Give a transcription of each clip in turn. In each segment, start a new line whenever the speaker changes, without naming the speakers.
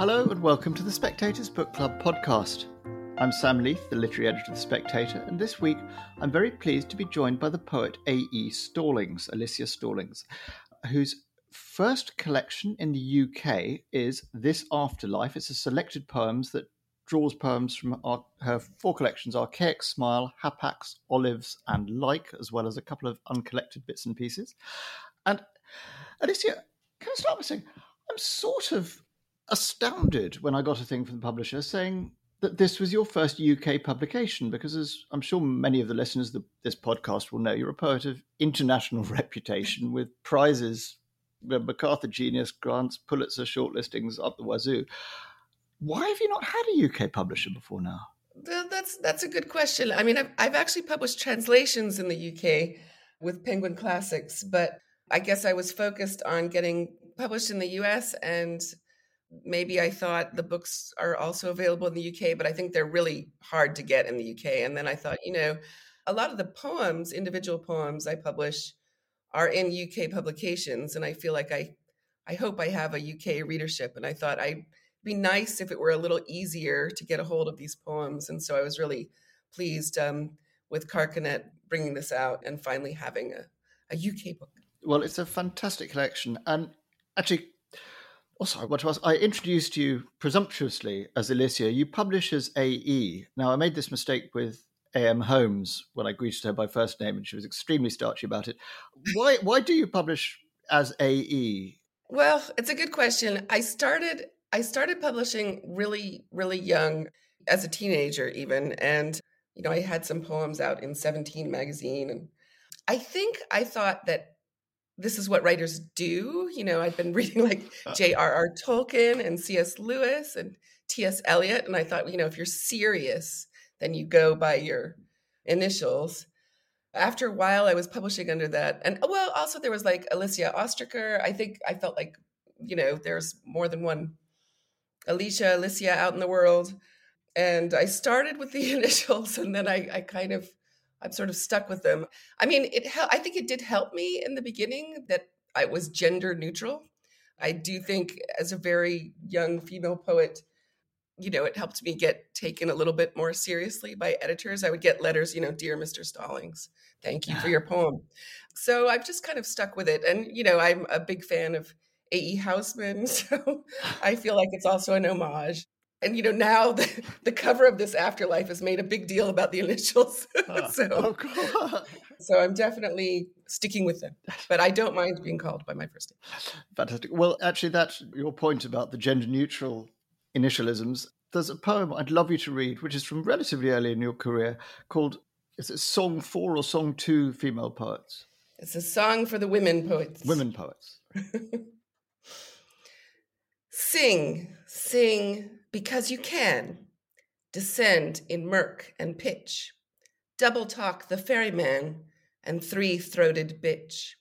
Hello and welcome to the Spectator's Book Club podcast. I'm Sam Leith, the literary editor of The Spectator, and this week I'm very pleased to be joined by the poet A.E. Stallings, Alicia Stallings, whose first collection in the UK is This Afterlife. It's a selected poems that draws poems from our, her four collections Archaic Smile, Hapax, Olives, and Like, as well as a couple of uncollected bits and pieces. And Alicia, can I start by saying I'm sort of astounded when I got a thing from the publisher saying that this was your first UK publication, because as I'm sure many of the listeners of this podcast will know, you're a poet of international reputation with prizes, MacArthur Genius grants, Pulitzer shortlistings up the wazoo. Why have you not had a UK publisher before now?
That's that's a good question. I mean, I've, I've actually published translations in the UK with Penguin Classics, but I guess I was focused on getting published in the US and maybe I thought the books are also available in the UK, but I think they're really hard to get in the UK. And then I thought, you know, a lot of the poems, individual poems I publish are in UK publications and I feel like I I hope I have a UK readership and I thought I'd be nice if it were a little easier to get a hold of these poems and so I was really pleased um, with Carcanet bringing this out and finally having a, a UK book.
Well, it's a fantastic collection and actually also, to ask. I introduced you presumptuously as Alicia. You publish as AE. Now, I made this mistake with A.M. Homes when I greeted her by first name, and she was extremely starchy about it. Why? why do you publish as AE?
Well, it's a good question. I started. I started publishing really, really young, as a teenager, even, and you know, I had some poems out in Seventeen magazine, and I think I thought that this is what writers do. You know, I'd been reading like uh. J.R.R. Tolkien and C.S. Lewis and T.S. Eliot, and I thought, you know, if you're serious, then you go by your initials. After a while, I was publishing under that, and well, also there was like Alicia Ostriker. I think I felt like, you know, there's more than one Alicia, Alicia out in the world, and I started with the initials, and then I, I kind of I'm sort of stuck with them. I mean, it. I think it did help me in the beginning that I was gender neutral. I do think, as a very young female poet, you know, it helped me get taken a little bit more seriously by editors. I would get letters, you know, dear Mr. Stallings, thank you for your poem. So I've just kind of stuck with it, and you know, I'm a big fan of A.E. Housman, so I feel like it's also an homage and you know now the, the cover of this afterlife has made a big deal about the initials. So, oh, so i'm definitely sticking with them but i don't mind being called by my first name.
Fantastic. Well actually that's your point about the gender neutral initialisms. There's a poem i'd love you to read which is from relatively early in your career called is it song for or song to female poets?
It's a song for the women poets.
Women poets.
Sing sing because you can. Descend in murk and pitch. Double talk the ferryman and three throated bitch.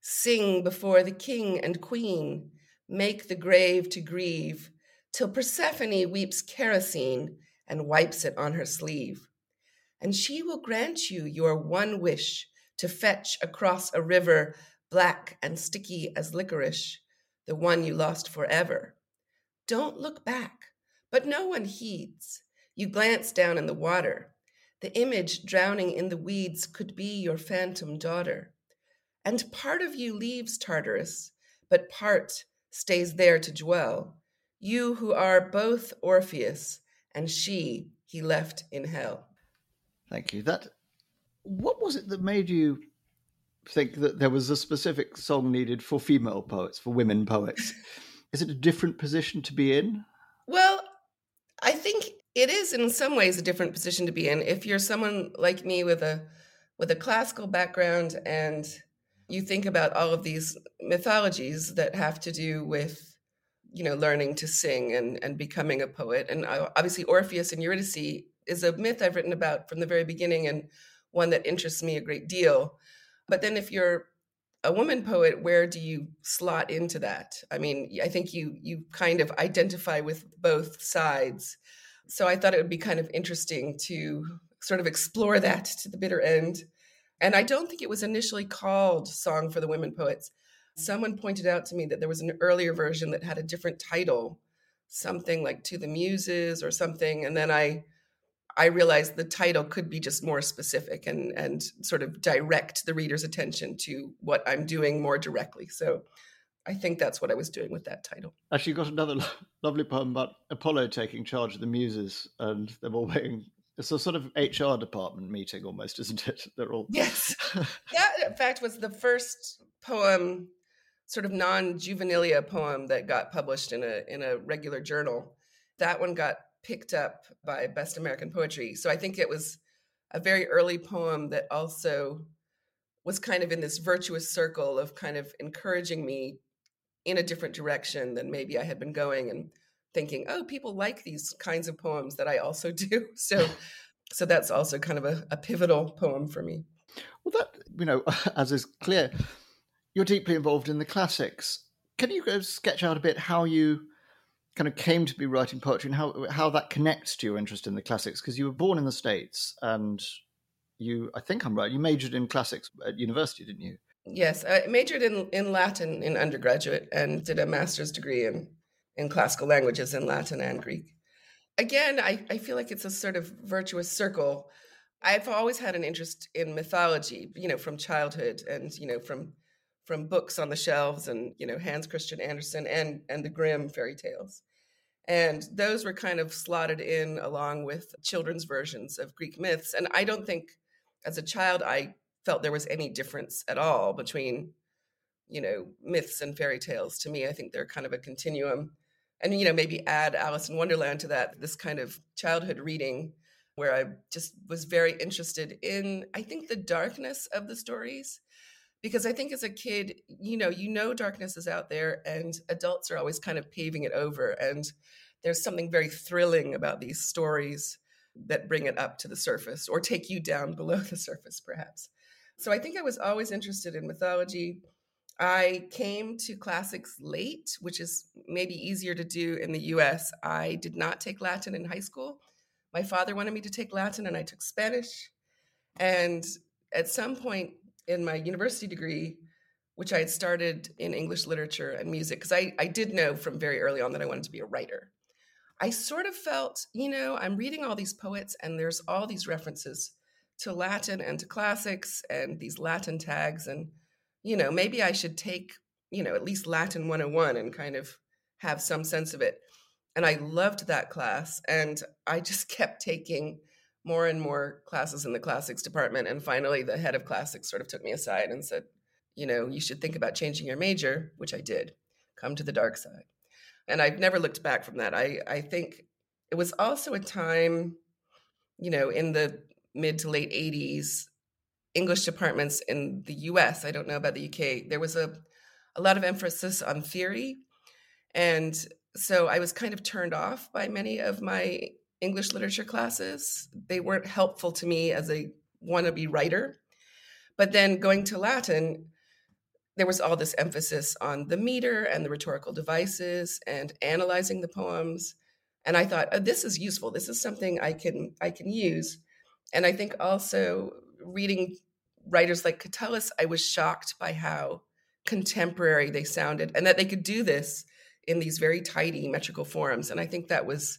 Sing before the king and queen. Make the grave to grieve till Persephone weeps kerosene and wipes it on her sleeve. And she will grant you your one wish to fetch across a river black and sticky as licorice, the one you lost forever. Don't look back. But no one heeds. You glance down in the water. The image drowning in the weeds could be your phantom daughter. And part of you leaves Tartarus, but part stays there to dwell. You who are both Orpheus and she he left in hell.
Thank you. That what was it that made you think that there was a specific song needed for female poets, for women poets? Is it a different position to be in?
Well, it is in some ways a different position to be in. If you're someone like me with a with a classical background and you think about all of these mythologies that have to do with you know learning to sing and and becoming a poet and uh, obviously Orpheus and Eurydice is a myth I've written about from the very beginning and one that interests me a great deal. But then if you're a woman poet, where do you slot into that? I mean, I think you you kind of identify with both sides. So I thought it would be kind of interesting to sort of explore that to the bitter end. And I don't think it was initially called Song for the Women Poets. Someone pointed out to me that there was an earlier version that had a different title something like To the Muses or something. And then I I realized the title could be just more specific and and sort of direct the reader's attention to what I'm doing more directly. So I think that's what I was doing with that title.
Actually, got another lo- lovely poem about Apollo taking charge of the muses and they're all being. It's a sort of HR department meeting almost, isn't it? They're all.
Yes. that, in fact, was the first poem, sort of non juvenilia poem that got published in a, in a regular journal. That one got picked up by Best American Poetry. So I think it was a very early poem that also was kind of in this virtuous circle of kind of encouraging me in a different direction than maybe I had been going and thinking, oh, people like these kinds of poems that I also do. So so that's also kind of a, a pivotal poem for me.
Well that you know, as is clear, you're deeply involved in the classics. Can you go sketch out a bit how you kind of came to be writing poetry and how how that connects to your interest in the classics because you were born in the states and you I think I'm right you majored in classics at university didn't you
Yes I majored in in Latin in undergraduate and did a master's degree in in classical languages in Latin and Greek. Again I I feel like it's a sort of virtuous circle. I've always had an interest in mythology you know from childhood and you know from from books on the shelves and you know Hans Christian Andersen and and the Grimm fairy tales. And those were kind of slotted in along with children's versions of Greek myths. And I don't think as a child I felt there was any difference at all between, you know, myths and fairy tales. To me, I think they're kind of a continuum. And, you know, maybe add Alice in Wonderland to that, this kind of childhood reading where I just was very interested in, I think, the darkness of the stories because I think as a kid, you know, you know darkness is out there and adults are always kind of paving it over and there's something very thrilling about these stories that bring it up to the surface or take you down below the surface perhaps. So I think I was always interested in mythology. I came to classics late, which is maybe easier to do in the US. I did not take Latin in high school. My father wanted me to take Latin and I took Spanish. And at some point in my university degree, which I had started in English literature and music, because I, I did know from very early on that I wanted to be a writer. I sort of felt, you know, I'm reading all these poets and there's all these references to Latin and to classics and these Latin tags. And, you know, maybe I should take, you know, at least Latin 101 and kind of have some sense of it. And I loved that class. And I just kept taking more and more classes in the classics department. And finally, the head of classics sort of took me aside and said, you know, you should think about changing your major, which I did. Come to the dark side. And I've never looked back from that. I, I think it was also a time, you know, in the mid to late 80s, English departments in the US, I don't know about the UK, there was a, a lot of emphasis on theory. And so I was kind of turned off by many of my English literature classes. They weren't helpful to me as a wannabe writer. But then going to Latin, there was all this emphasis on the meter and the rhetorical devices and analyzing the poems. And I thought, oh, this is useful. This is something I can I can use. And I think also reading writers like Catullus, I was shocked by how contemporary they sounded and that they could do this in these very tidy metrical forms. And I think that was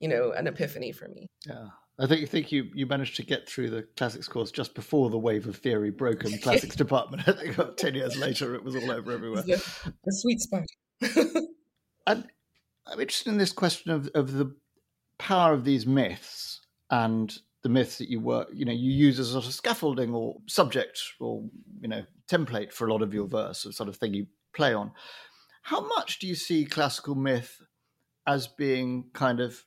you know, an epiphany for me.
Yeah. I think you think you, you managed to get through the classics course just before the wave of theory broke in the classics department. I think about ten years later it was all over everywhere.
The, the sweet spot.
and I'm interested in this question of, of the power of these myths and the myths that you work, you know, you use as a sort of scaffolding or subject or, you know, template for a lot of your verse, or sort of thing you play on. How much do you see classical myth as being kind of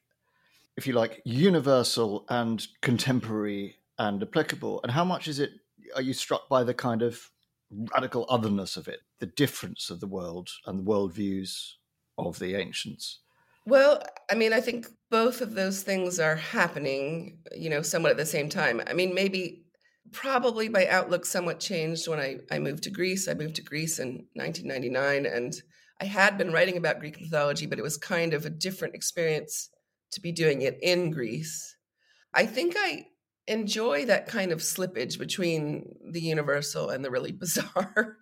if you like, universal and contemporary and applicable? And how much is it? Are you struck by the kind of radical otherness of it, the difference of the world and the worldviews of the ancients?
Well, I mean, I think both of those things are happening, you know, somewhat at the same time. I mean, maybe, probably my outlook somewhat changed when I, I moved to Greece. I moved to Greece in 1999, and I had been writing about Greek mythology, but it was kind of a different experience to be doing it in Greece. I think I enjoy that kind of slippage between the universal and the really bizarre.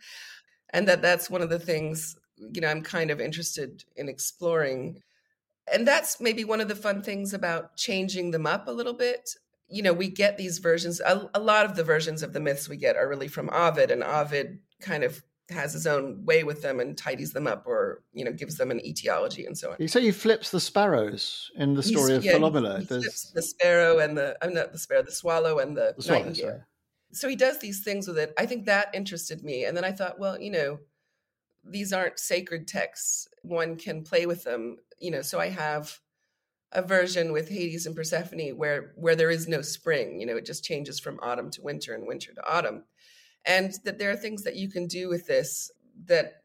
and that that's one of the things, you know, I'm kind of interested in exploring. And that's maybe one of the fun things about changing them up a little bit. You know, we get these versions, a, a lot of the versions of the myths we get are really from Ovid, and Ovid kind of has his own way with them and tidies them up or you know gives them an etiology and so on
you say he flips the sparrows in the story He's, of yeah, philomela
he, he flips the sparrow and the i'm not the sparrow the swallow and the, the swallow, nightingale sorry. so he does these things with it i think that interested me and then i thought well you know these aren't sacred texts one can play with them you know so i have a version with hades and persephone where where there is no spring you know it just changes from autumn to winter and winter to autumn and that there are things that you can do with this that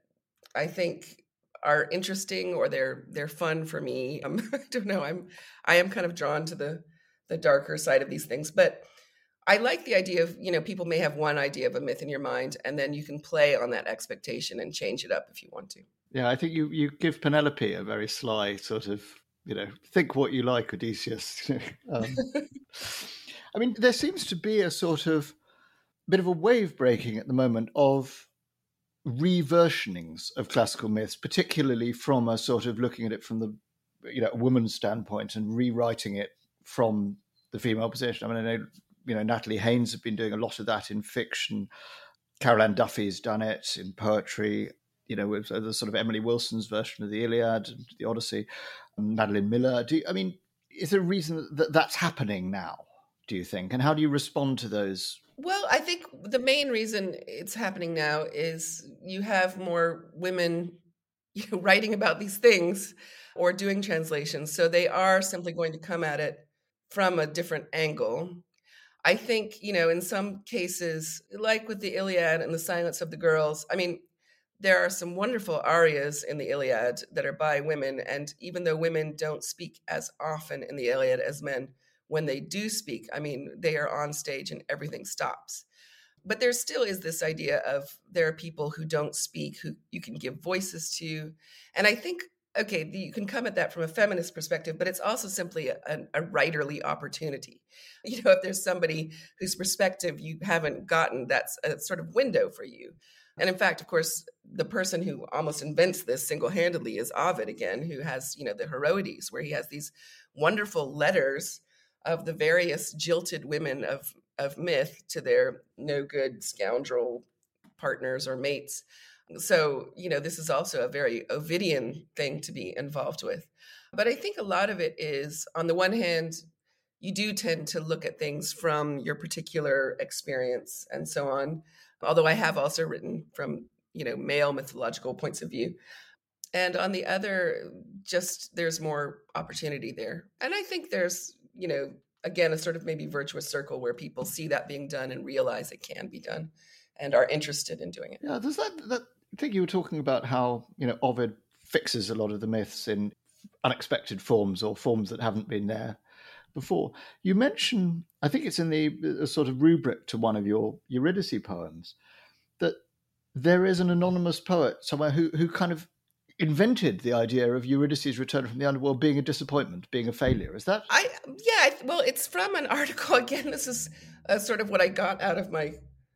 I think are interesting or they're they're fun for me. Um, I don't know. I'm I am kind of drawn to the the darker side of these things, but I like the idea of you know people may have one idea of a myth in your mind, and then you can play on that expectation and change it up if you want to.
Yeah, I think you you give Penelope a very sly sort of you know think what you like, Odysseus. um, I mean, there seems to be a sort of bit of a wave breaking at the moment of reversionings of classical myths, particularly from a sort of looking at it from the you know woman's standpoint and rewriting it from the female position. I mean, I know you know Natalie Haynes have been doing a lot of that in fiction. Carol Ann Duffy's done it in poetry. You know, with uh, the sort of Emily Wilson's version of the Iliad and the Odyssey. and Madeline Miller. Do you, I mean, is there a reason that that's happening now? Do you think, and how do you respond to those
well, I think the main reason it's happening now is you have more women you know, writing about these things or doing translations. So they are simply going to come at it from a different angle. I think, you know, in some cases, like with the Iliad and the Silence of the Girls, I mean, there are some wonderful arias in the Iliad that are by women. And even though women don't speak as often in the Iliad as men, when they do speak, I mean, they are on stage and everything stops. But there still is this idea of there are people who don't speak, who you can give voices to. And I think, okay, you can come at that from a feminist perspective, but it's also simply a, a writerly opportunity. You know, if there's somebody whose perspective you haven't gotten, that's a sort of window for you. And in fact, of course, the person who almost invents this single handedly is Ovid again, who has, you know, the Heroides, where he has these wonderful letters of the various jilted women of of myth to their no good scoundrel partners or mates. So, you know, this is also a very Ovidian thing to be involved with. But I think a lot of it is, on the one hand, you do tend to look at things from your particular experience and so on. Although I have also written from, you know, male mythological points of view. And on the other, just there's more opportunity there. And I think there's you know, again, a sort of maybe virtuous circle where people see that being done and realize it can be done and are interested in doing it.
Yeah, does that, that I think you were talking about how, you know, Ovid fixes a lot of the myths in unexpected forms or forms that haven't been there before. You mentioned, I think it's in the sort of rubric to one of your Eurydice poems, that there is an anonymous poet somewhere who, who kind of invented the idea of Eurydice's return from the underworld being a disappointment, being a failure. Is that?
I yeah. Well, it's from an article. Again, this is uh, sort of what I got out of my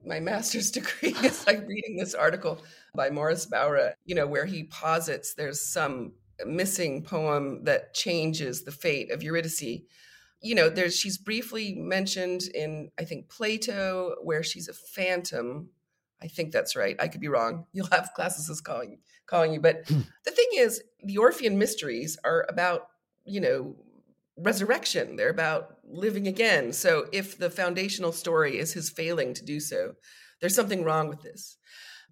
my master's degree. is like reading this article by Maurice Bowra. You know, where he posits there's some missing poem that changes the fate of Eurydice. You know, there's she's briefly mentioned in I think Plato, where she's a phantom I think that's right. I could be wrong. You'll have classicists calling calling you. But hmm. the thing is, the Orphean mysteries are about, you know, resurrection. They're about living again. So if the foundational story is his failing to do so, there's something wrong with this.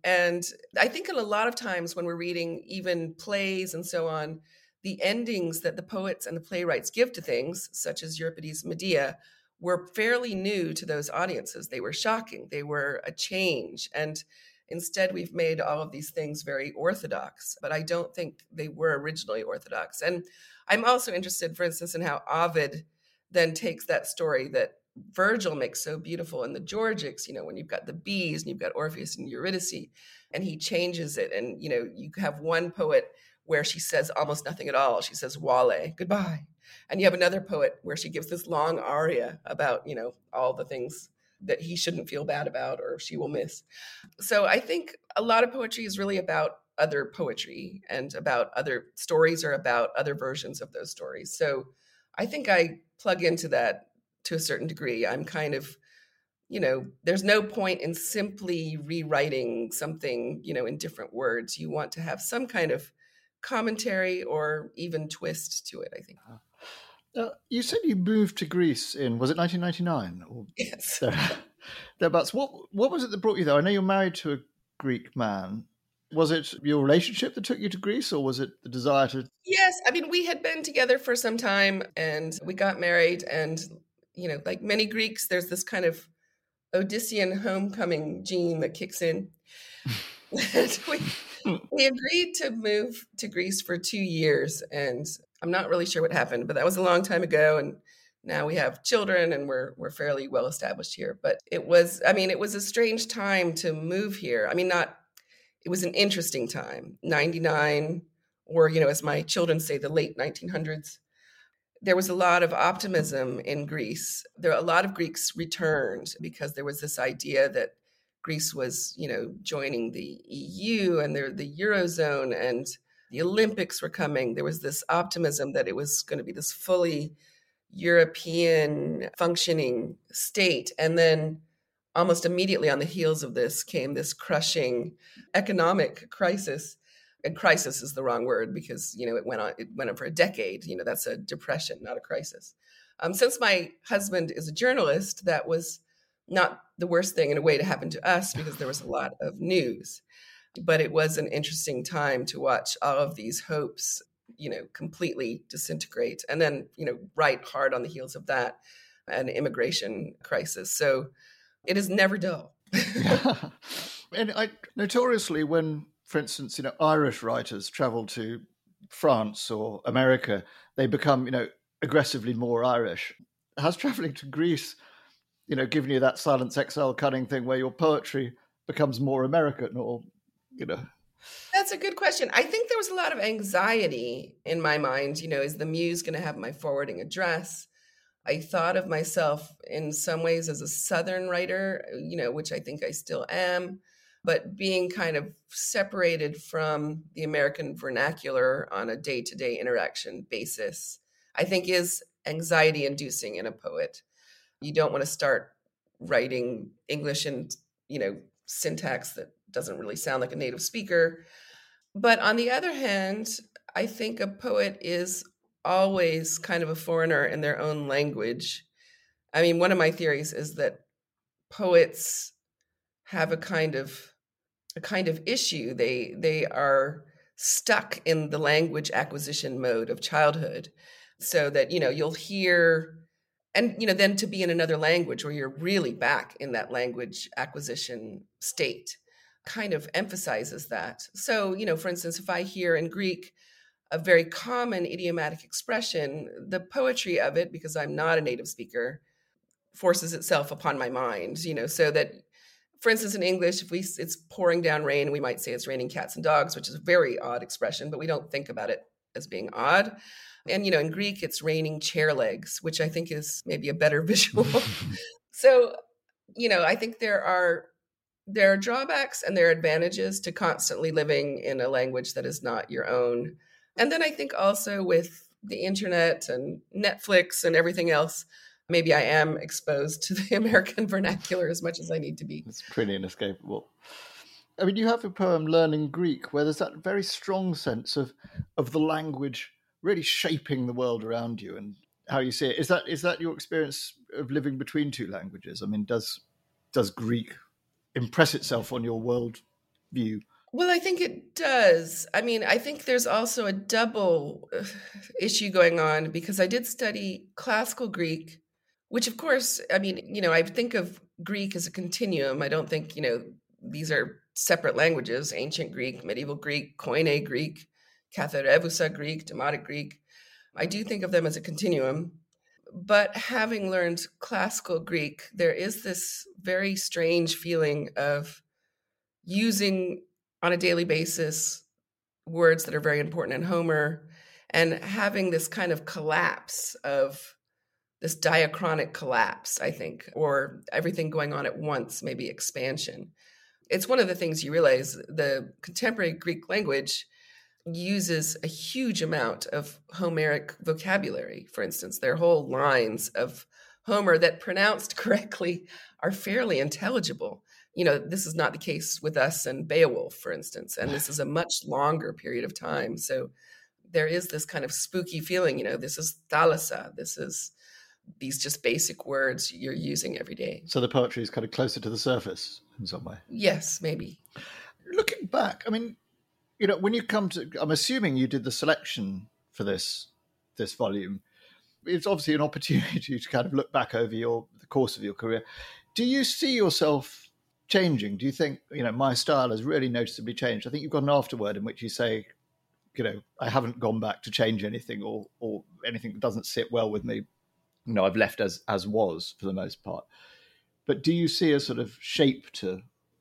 And I think in a lot of times when we're reading even plays and so on, the endings that the poets and the playwrights give to things, such as Euripides' Medea, were fairly new to those audiences. They were shocking, they were a change. And instead, we've made all of these things very orthodox, but I don't think they were originally orthodox. And I'm also interested, for instance, in how Ovid then takes that story that Virgil makes so beautiful in the Georgics, you know, when you've got the bees and you've got Orpheus and Eurydice, and he changes it. And, you know, you have one poet where she says almost nothing at all. She says, Vale, goodbye. And you have another poet where she gives this long aria about, you know, all the things that he shouldn't feel bad about or she will miss. So I think a lot of poetry is really about other poetry and about other stories or about other versions of those stories. So I think I plug into that to a certain degree. I'm kind of, you know, there's no point in simply rewriting something, you know, in different words. You want to have some kind of commentary or even twist to it, I think. Uh-huh.
Uh, you said you moved to Greece in was it 1999 or
yes.
thereabouts? What what was it that brought you there? I know you're married to a Greek man. Was it your relationship that took you to Greece, or was it the desire to?
Yes, I mean we had been together for some time, and we got married, and you know, like many Greeks, there's this kind of Odyssean homecoming gene that kicks in. we, we agreed to move to Greece for two years, and I'm not really sure what happened, but that was a long time ago, and now we have children and we're we're fairly well established here. But it was, I mean, it was a strange time to move here. I mean, not it was an interesting time. 99 or you know, as my children say, the late 1900s. There was a lot of optimism in Greece. There a lot of Greeks returned because there was this idea that Greece was, you know, joining the EU and the eurozone and the Olympics were coming. There was this optimism that it was going to be this fully European functioning state. And then almost immediately on the heels of this came this crushing economic crisis. And crisis is the wrong word because you know it went on it went on for a decade. You know that's a depression, not a crisis. Um, since my husband is a journalist, that was not the worst thing in a way to happen to us because there was a lot of news. But it was an interesting time to watch all of these hopes you know, completely disintegrate. And then, you know, right hard on the heels of that, an immigration crisis. So it is never dull.
and I notoriously, when, for instance, you know, Irish writers travel to France or America, they become, you know, aggressively more Irish. Has traveling to Greece, you know, given you that silence exile cunning thing where your poetry becomes more American or, you know,
that's a good question. I think there was a lot of anxiety in my mind. You know, is the muse going to have my forwarding address? I thought of myself in some ways as a Southern writer, you know, which I think I still am, but being kind of separated from the American vernacular on a day to day interaction basis, I think is anxiety inducing in a poet. You don't want to start writing English and, you know, syntax that doesn't really sound like a native speaker. But on the other hand, I think a poet is always kind of a foreigner in their own language. I mean, one of my theories is that poets have a kind of a kind of issue. They they are stuck in the language acquisition mode of childhood. So that, you know, you'll hear and you know then to be in another language where you're really back in that language acquisition state kind of emphasizes that so you know for instance if i hear in greek a very common idiomatic expression the poetry of it because i'm not a native speaker forces itself upon my mind you know so that for instance in english if we it's pouring down rain we might say it's raining cats and dogs which is a very odd expression but we don't think about it as being odd and, you know, in Greek, it's raining chair legs, which I think is maybe a better visual. so, you know, I think there are there are drawbacks and there are advantages to constantly living in a language that is not your own. And then I think also with the internet and Netflix and everything else, maybe I am exposed to the American vernacular as much as I need to be.
It's pretty inescapable. I mean, you have a poem, Learning Greek, where there's that very strong sense of, of the language really shaping the world around you and how you see it. Is that is that your experience of living between two languages? I mean, does does Greek impress itself on your world view?
Well, I think it does. I mean, I think there's also a double uh, issue going on because I did study classical Greek, which, of course, I mean, you know, I think of Greek as a continuum. I don't think, you know, these are separate languages ancient Greek, medieval Greek, Koine Greek. Katharevousa Greek, Demotic Greek. I do think of them as a continuum. But having learned classical Greek, there is this very strange feeling of using on a daily basis words that are very important in Homer and having this kind of collapse of this diachronic collapse, I think, or everything going on at once, maybe expansion. it's one of the things you realize the contemporary Greek language uses a huge amount of Homeric vocabulary. For instance, there are whole lines of Homer that pronounced correctly are fairly intelligible. You know, this is not the case with us and Beowulf, for instance, and this is a much longer period of time. So there is this kind of spooky feeling, you know, this is thalassa, this is these just basic words you're using every day.
So the poetry is kind of closer to the surface in some way.
Yes, maybe.
Looking back, I mean, you know, when you come to, I'm assuming you did the selection for this this volume. It's obviously an opportunity to kind of look back over your the course of your career. Do you see yourself changing? Do you think you know my style has really noticeably changed? I think you've got an afterword in which you say, you know, I haven't gone back to change anything or or anything that doesn't sit well with me. You know, I've left as as was for the most part. But do you see a sort of shape to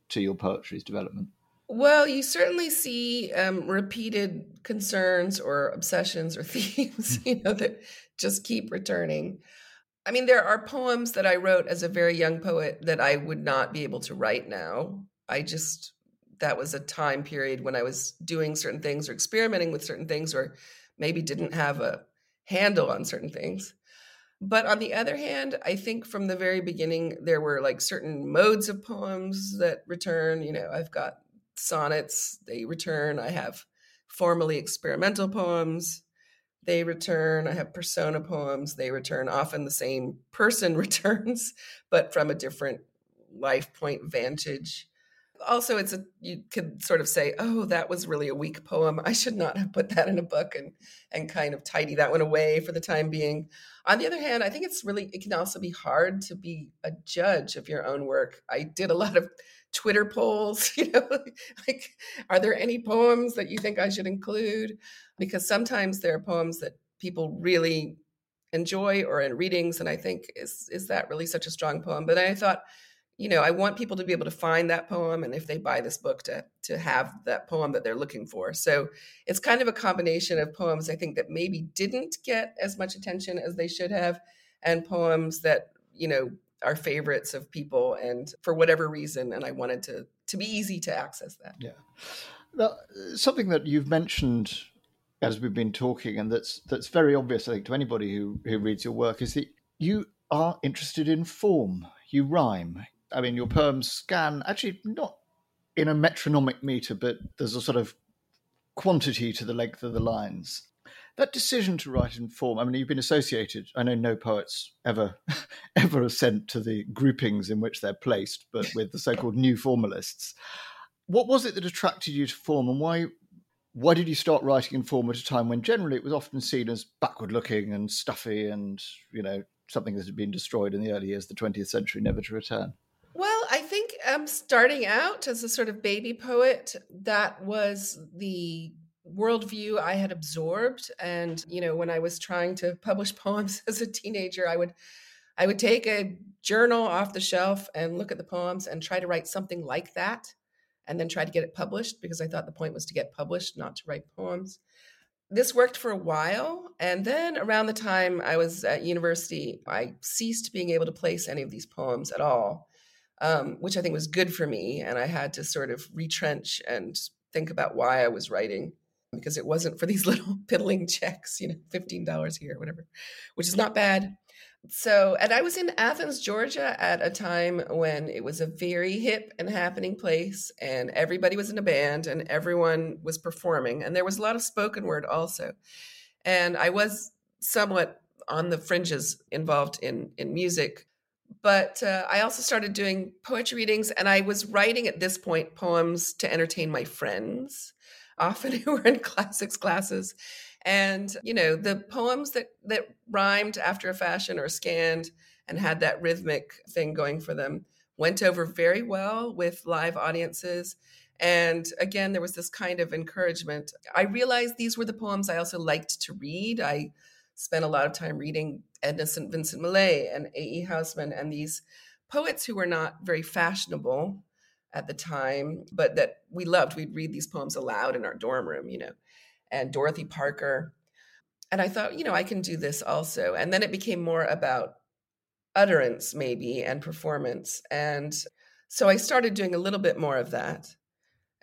to your poetry's development?
Well, you certainly see um, repeated concerns or obsessions or themes, you know, that just keep returning. I mean, there are poems that I wrote as a very young poet that I would not be able to write now. I just, that was a time period when I was doing certain things or experimenting with certain things or maybe didn't have a handle on certain things. But on the other hand, I think from the very beginning, there were like certain modes of poems that return. You know, I've got sonnets, they return. I have formally experimental poems, they return. I have persona poems, they return. Often the same person returns, but from a different life point vantage. Also, it's a you could sort of say, "Oh, that was really a weak poem. I should not have put that in a book," and and kind of tidy that one away for the time being. On the other hand, I think it's really it can also be hard to be a judge of your own work. I did a lot of Twitter polls, you know, like, are there any poems that you think I should include? Because sometimes there are poems that people really enjoy or in readings, and I think, is is that really such a strong poem? But I thought, you know, I want people to be able to find that poem, and if they buy this book, to to have that poem that they're looking for. So it's kind of a combination of poems I think that maybe didn't get as much attention as they should have, and poems that you know are favorites of people and for whatever reason and i wanted to to be easy to access that.
Yeah. Now, something that you've mentioned as we've been talking and that's that's very obvious i think to anybody who who reads your work is that you are interested in form. You rhyme. I mean your poems scan actually not in a metronomic meter but there's a sort of quantity to the length of the lines that decision to write in form. I mean, you've been associated. I know no poets ever ever assent to the groupings in which they're placed, but with the so-called new formalists. What was it that attracted you to form, and why? Why did you start writing in form at a time when generally it was often seen as backward-looking and stuffy, and you know something that had been destroyed in the early years of the 20th century, never to return?
Well, I think um, starting out as a sort of baby poet, that was the worldview I had absorbed. And, you know, when I was trying to publish poems as a teenager, I would I would take a journal off the shelf and look at the poems and try to write something like that and then try to get it published because I thought the point was to get published, not to write poems. This worked for a while. And then around the time I was at university, I ceased being able to place any of these poems at all, um, which I think was good for me. And I had to sort of retrench and think about why I was writing because it wasn't for these little piddling checks, you know, $15 here, whatever, which is not bad. So, and I was in Athens, Georgia at a time when it was a very hip and happening place, and everybody was in a band and everyone was performing, and there was a lot of spoken word also. And I was somewhat on the fringes involved in in music but uh, I also started doing poetry readings, and I was writing at this point poems to entertain my friends often who were in classics classes. And, you know, the poems that, that rhymed after a fashion or scanned and had that rhythmic thing going for them went over very well with live audiences. And again, there was this kind of encouragement. I realized these were the poems I also liked to read. I spent a lot of time reading Edna St. Vincent Millay and A.E. Housman and these poets who were not very fashionable at the time, but that we loved. We'd read these poems aloud in our dorm room, you know, and Dorothy Parker. And I thought, you know, I can do this also. And then it became more about utterance, maybe, and performance. And So I started doing a little bit more of that.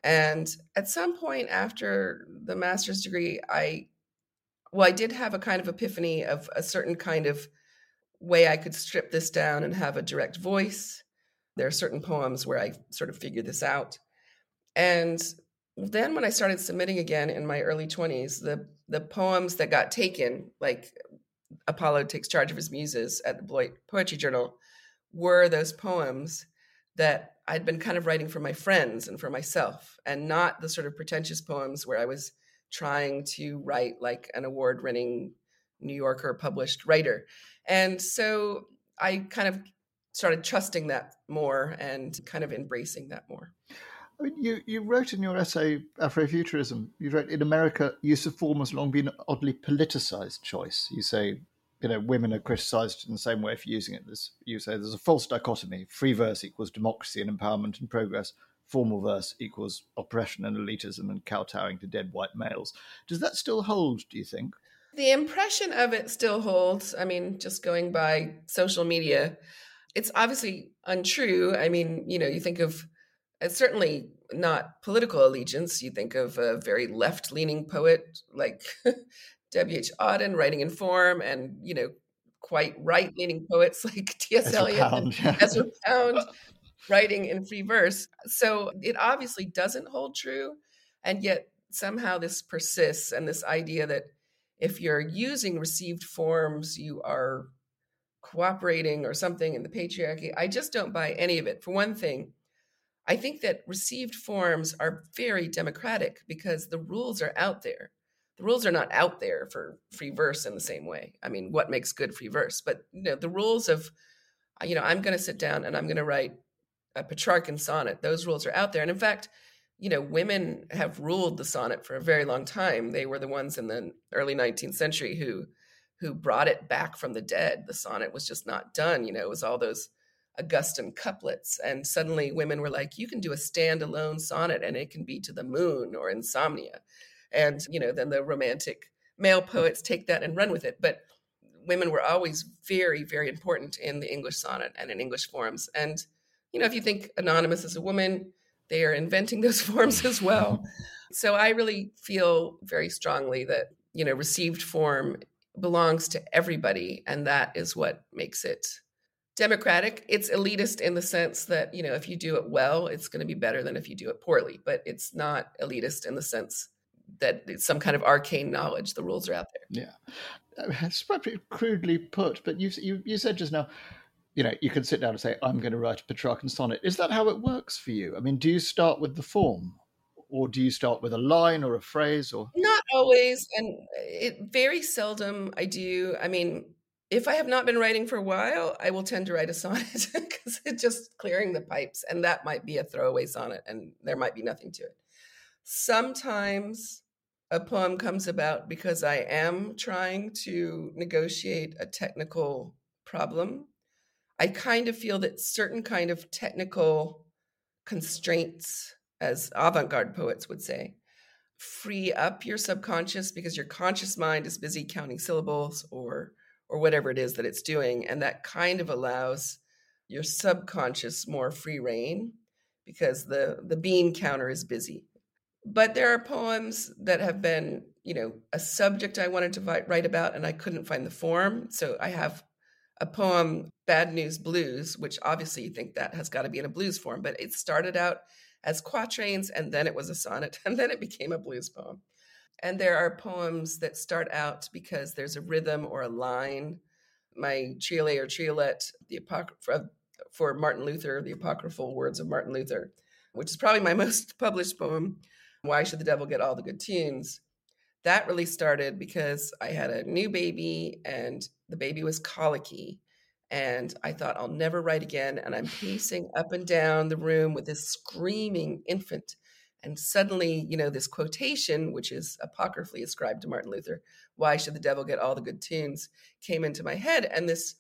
And at some point after the master's degree, I, well, I did have a kind of epiphany of a certain kind of way I could strip this down and have a direct voice. There are certain poems where I sort of figured this out. And then when I started submitting again in my early 20s, the the poems that got taken, like Apollo takes charge of his muses at the Beloit Poetry Journal, were those poems that I'd been kind of writing for my friends and for myself, and not the sort of pretentious poems where I was trying to write like an award winning New Yorker published writer. And so I kind of started trusting that more and kind of embracing that more.
I mean, you, you wrote in your essay, Afrofuturism, you wrote, in America, use of form has long been an oddly politicized choice. You say, you know, women are criticized in the same way for using it. There's, you say there's a false dichotomy. Free verse equals democracy and empowerment and progress. Formal verse equals oppression and elitism and kowtowing to dead white males. Does that still hold, do you think?
The impression of it still holds. I mean, just going by social media, it's obviously untrue. I mean, you know, you think of it's certainly not political allegiance. You think of a very left leaning poet like W.H. Auden writing in form, and, you know, quite right leaning poets like T.S. Eliot and Ezra Pound writing in free verse. So it obviously doesn't hold true. And yet somehow this persists, and this idea that if you're using received forms, you are cooperating or something in the patriarchy. I just don't buy any of it. For one thing, I think that received forms are very democratic because the rules are out there. The rules are not out there for free verse in the same way. I mean, what makes good free verse? But you know, the rules of, you know, I'm going to sit down and I'm going to write a Petrarchan sonnet. Those rules are out there, and in fact, you know, women have ruled the sonnet for a very long time. They were the ones in the early 19th century who who brought it back from the dead. The sonnet was just not done. You know, it was all those Augustan couplets. And suddenly women were like, you can do a standalone sonnet and it can be to the moon or insomnia. And, you know, then the romantic male poets take that and run with it. But women were always very, very important in the English sonnet and in English forms. And, you know, if you think anonymous as a woman, they are inventing those forms as well. So I really feel very strongly that, you know, received form belongs to everybody. And that is what makes it democratic. It's elitist in the sense that you know if you do it well it's going to be better than if you do it poorly but it's not elitist in the sense that it's some kind of arcane knowledge. The rules are out there.
Yeah. It's probably crudely put but you, you you said just now you know you can sit down and say i'm going to write a petrarchan sonnet. Is that how it works for you? I mean do you start with the form or do you start with a line or a phrase or
not always and it very seldom i do i mean if I have not been writing for a while, I will tend to write a sonnet because it's just clearing the pipes. And that might be a throwaway sonnet and there might be nothing to it. Sometimes a poem comes about because I am trying to negotiate a technical problem. I kind of feel that certain kind of technical constraints, as avant garde poets would say, free up your subconscious because your conscious mind is busy counting syllables or or whatever it is that it's doing. And that kind of allows your subconscious more free reign because the, the bean counter is busy. But there are poems that have been, you know, a subject I wanted to write about and I couldn't find the form. So I have a poem, Bad News Blues, which obviously you think that has got to be in a blues form, but it started out as quatrains and then it was a sonnet and then it became a blues poem. And there are poems that start out because there's a rhythm or a line. My Triole or Triolet, the apocrypha for Martin Luther, the apocryphal words of Martin Luther, which is probably my most published poem. Why should the devil get all the good tunes? That really started because I had a new baby and the baby was colicky. And I thought, I'll never write again. And I'm pacing up and down the room with this screaming infant and suddenly, you know, this quotation, which is apocryphally ascribed to Martin Luther, why should the devil get all the good tunes, came into my head. And this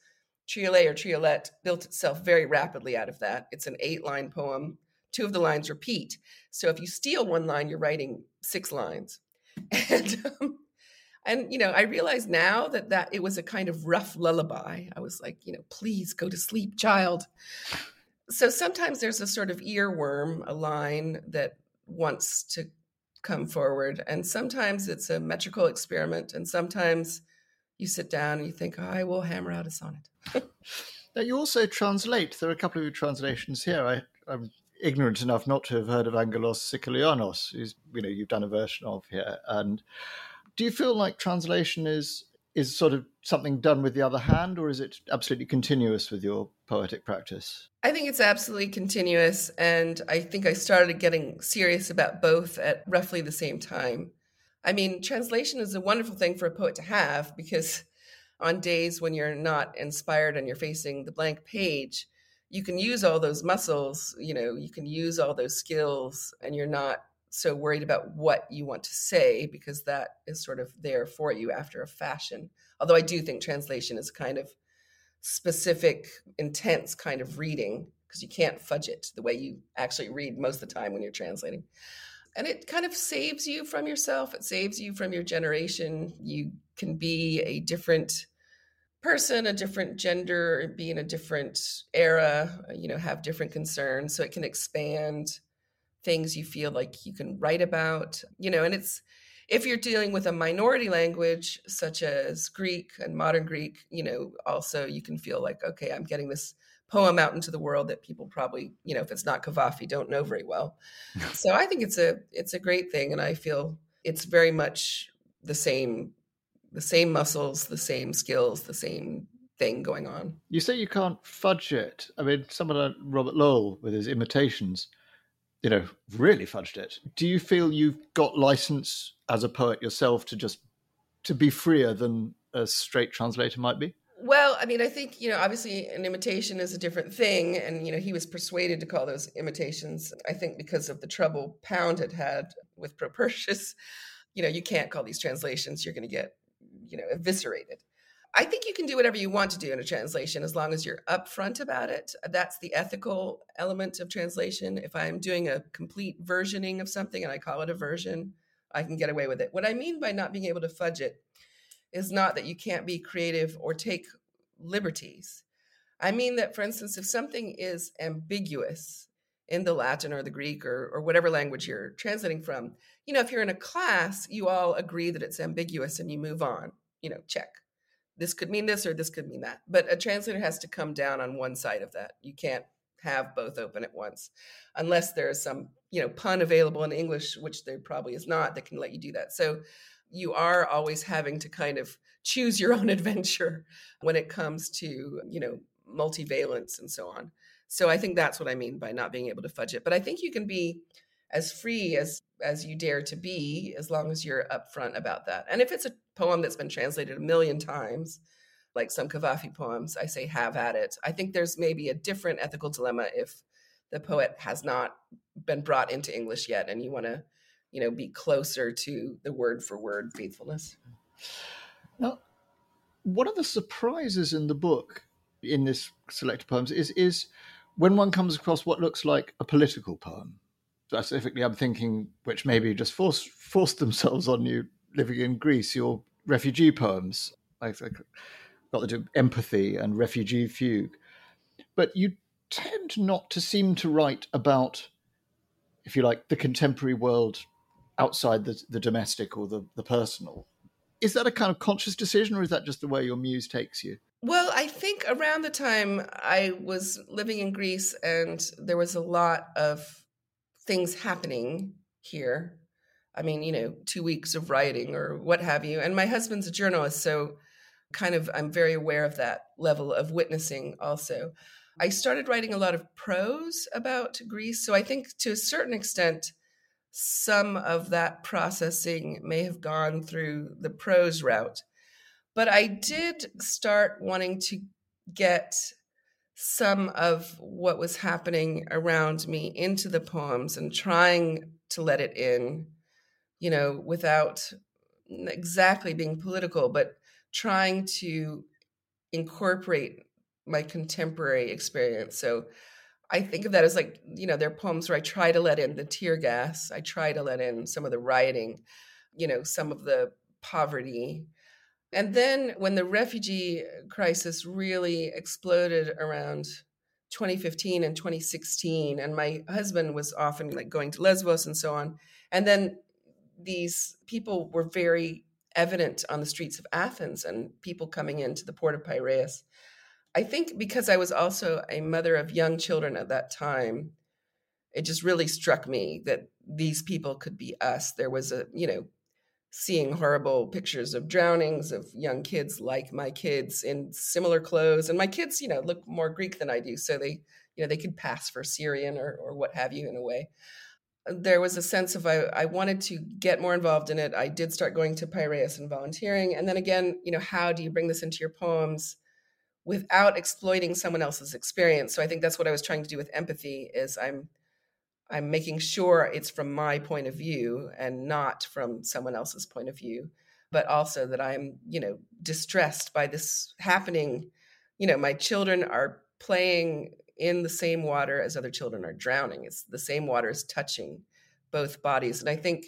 triolet or triolet built itself very rapidly out of that. It's an eight line poem. Two of the lines repeat. So if you steal one line, you're writing six lines. And, um, and you know, I realize now that that it was a kind of rough lullaby. I was like, you know, please go to sleep, child So sometimes there's a sort of earworm, a line that wants to come forward. And sometimes it's a metrical experiment. And sometimes you sit down and you think, oh, I will hammer out a sonnet.
now, you also translate. There are a couple of translations here. I, I'm ignorant enough not to have heard of Angelos Sikelianos, who's you know you've done a version of here. And do you feel like translation is is sort of something done with the other hand, or is it absolutely continuous with your poetic practice?
I think it's absolutely continuous. And I think I started getting serious about both at roughly the same time. I mean, translation is a wonderful thing for a poet to have because on days when you're not inspired and you're facing the blank page, you can use all those muscles, you know, you can use all those skills, and you're not so worried about what you want to say because that is sort of there for you after a fashion. Although I do think translation is kind of specific, intense kind of reading because you can't fudge it the way you actually read most of the time when you're translating. And it kind of saves you from yourself, it saves you from your generation. You can be a different person, a different gender, be in a different era, you know, have different concerns. So it can expand things you feel like you can write about, you know, and it's if you're dealing with a minority language such as Greek and modern Greek, you know, also you can feel like, okay, I'm getting this poem out into the world that people probably, you know, if it's not Cavafy, don't know very well. so I think it's a it's a great thing, and I feel it's very much the same the same muscles, the same skills, the same thing going on.
You say you can't fudge it. I mean, someone like Robert Lowell with his imitations you know, really fudged it. Do you feel you've got license as a poet yourself to just to be freer than a straight translator might be?
Well, I mean, I think, you know, obviously an imitation is a different thing. And, you know, he was persuaded to call those imitations, I think, because of the trouble Pound had had with Propertius. You know, you can't call these translations, you're going to get, you know, eviscerated. I think you can do whatever you want to do in a translation as long as you're upfront about it. That's the ethical element of translation. If I'm doing a complete versioning of something and I call it a version, I can get away with it. What I mean by not being able to fudge it is not that you can't be creative or take liberties. I mean that, for instance, if something is ambiguous in the Latin or the Greek or, or whatever language you're translating from, you know, if you're in a class, you all agree that it's ambiguous and you move on, you know, check this could mean this or this could mean that. But a translator has to come down on one side of that. You can't have both open at once unless there is some, you know, pun available in English, which there probably is not, that can let you do that. So you are always having to kind of choose your own adventure when it comes to, you know, multivalence and so on. So I think that's what I mean by not being able to fudge it. But I think you can be as free as as you dare to be as long as you're upfront about that. And if it's a poem that's been translated a million times, like some Cavafy poems, I say have at it. I think there's maybe a different ethical dilemma if the poet has not been brought into English yet and you want to, you know, be closer to the word for word faithfulness.
Now, one of the surprises in the book in this selected poems is is when one comes across what looks like a political poem. Specifically, I'm thinking which maybe just forced forced themselves on you living in Greece, your refugee poems, like got the empathy and refugee fugue, but you tend not to seem to write about, if you like, the contemporary world outside the, the domestic or the, the personal. Is that a kind of conscious decision, or is that just the way your muse takes you?
Well, I think around the time I was living in Greece and there was a lot of things happening here I mean, you know, two weeks of writing or what have you. And my husband's a journalist, so kind of I'm very aware of that level of witnessing also. I started writing a lot of prose about Greece. So I think to a certain extent, some of that processing may have gone through the prose route. But I did start wanting to get some of what was happening around me into the poems and trying to let it in you know, without exactly being political, but trying to incorporate my contemporary experience. So I think of that as like, you know, there are poems where I try to let in the tear gas, I try to let in some of the rioting, you know, some of the poverty. And then when the refugee crisis really exploded around 2015 and 2016 and my husband was often like going to lesbos and so on and then these people were very evident on the streets of athens and people coming into the port of piraeus. I think because i was also a mother of young children at that time it just really struck me that these people could be us. There was a you know seeing horrible pictures of drownings of young kids like my kids in similar clothes. And my kids you know look more greek than i do so they you know they could pass for syrian or, or what have you in a way. There was a sense of I, I wanted to get more involved in it. I did start going to piraeus and volunteering. And then again you know how do you bring this into your poems without exploiting someone else's experience? So i think that's what i was trying to do with empathy is i'm I'm making sure it's from my point of view and not from someone else's point of view, but also that I'm, you know, distressed by this happening. You know, my children are playing in the same water as other children are drowning. It's the same water is touching both bodies. And I think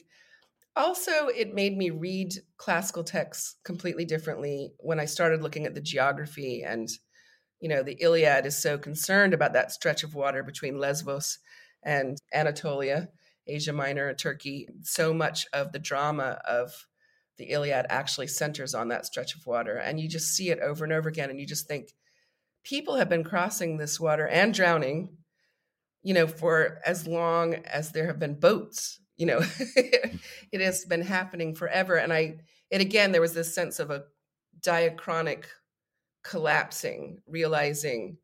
also it made me read classical texts completely differently when I started looking at the geography and you know the Iliad is so concerned about that stretch of water between Lesbos and Anatolia, Asia Minor, and Turkey. So much of the drama of the Iliad actually centers on that stretch of water. And you just see it over and over again. And you just think people have been crossing this water and drowning, you know, for as long as there have been boats. You know, mm-hmm. it has been happening forever. And I, it again, there was this sense of a diachronic collapsing, realizing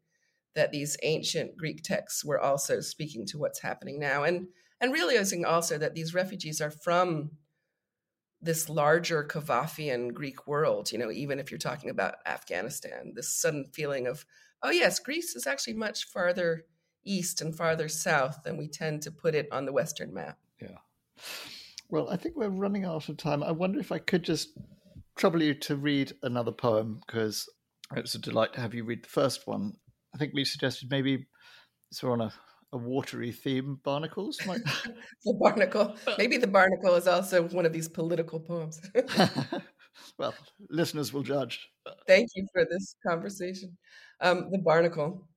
that these ancient Greek texts were also speaking to what's happening now, and and realizing also that these refugees are from this larger Cavafian Greek world. You know, even if you're talking about Afghanistan, this sudden feeling of oh yes, Greece is actually much farther east and farther south than we tend to put it on the Western map.
Yeah. Well, I think we're running out of time. I wonder if I could just trouble you to read another poem because it's a delight to have you read the first one. I think we suggested maybe so on a, a watery theme, barnacles. Might...
the barnacle. Maybe the barnacle is also one of these political poems.
well, listeners will judge.
Thank you for this conversation. Um, the barnacle.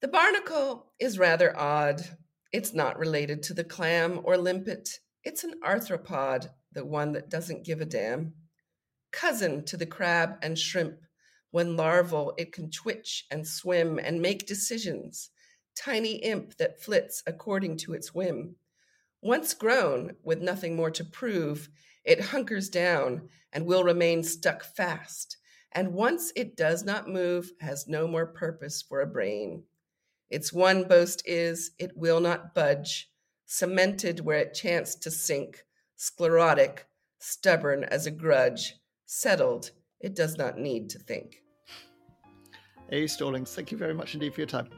The barnacle is rather odd. It's not related to the clam or limpet. It's an arthropod, the one that doesn't give a damn. Cousin to the crab and shrimp when larval, it can twitch and swim and make decisions, tiny imp that flits according to its whim. Once grown, with nothing more to prove, it hunkers down and will remain stuck fast. And once it does not move, has no more purpose for a brain. Its one boast is it will not budge, cemented where it chanced to sink, sclerotic, stubborn as a grudge, settled, it does not need to think.
A. Stallings, thank you very much indeed for your time.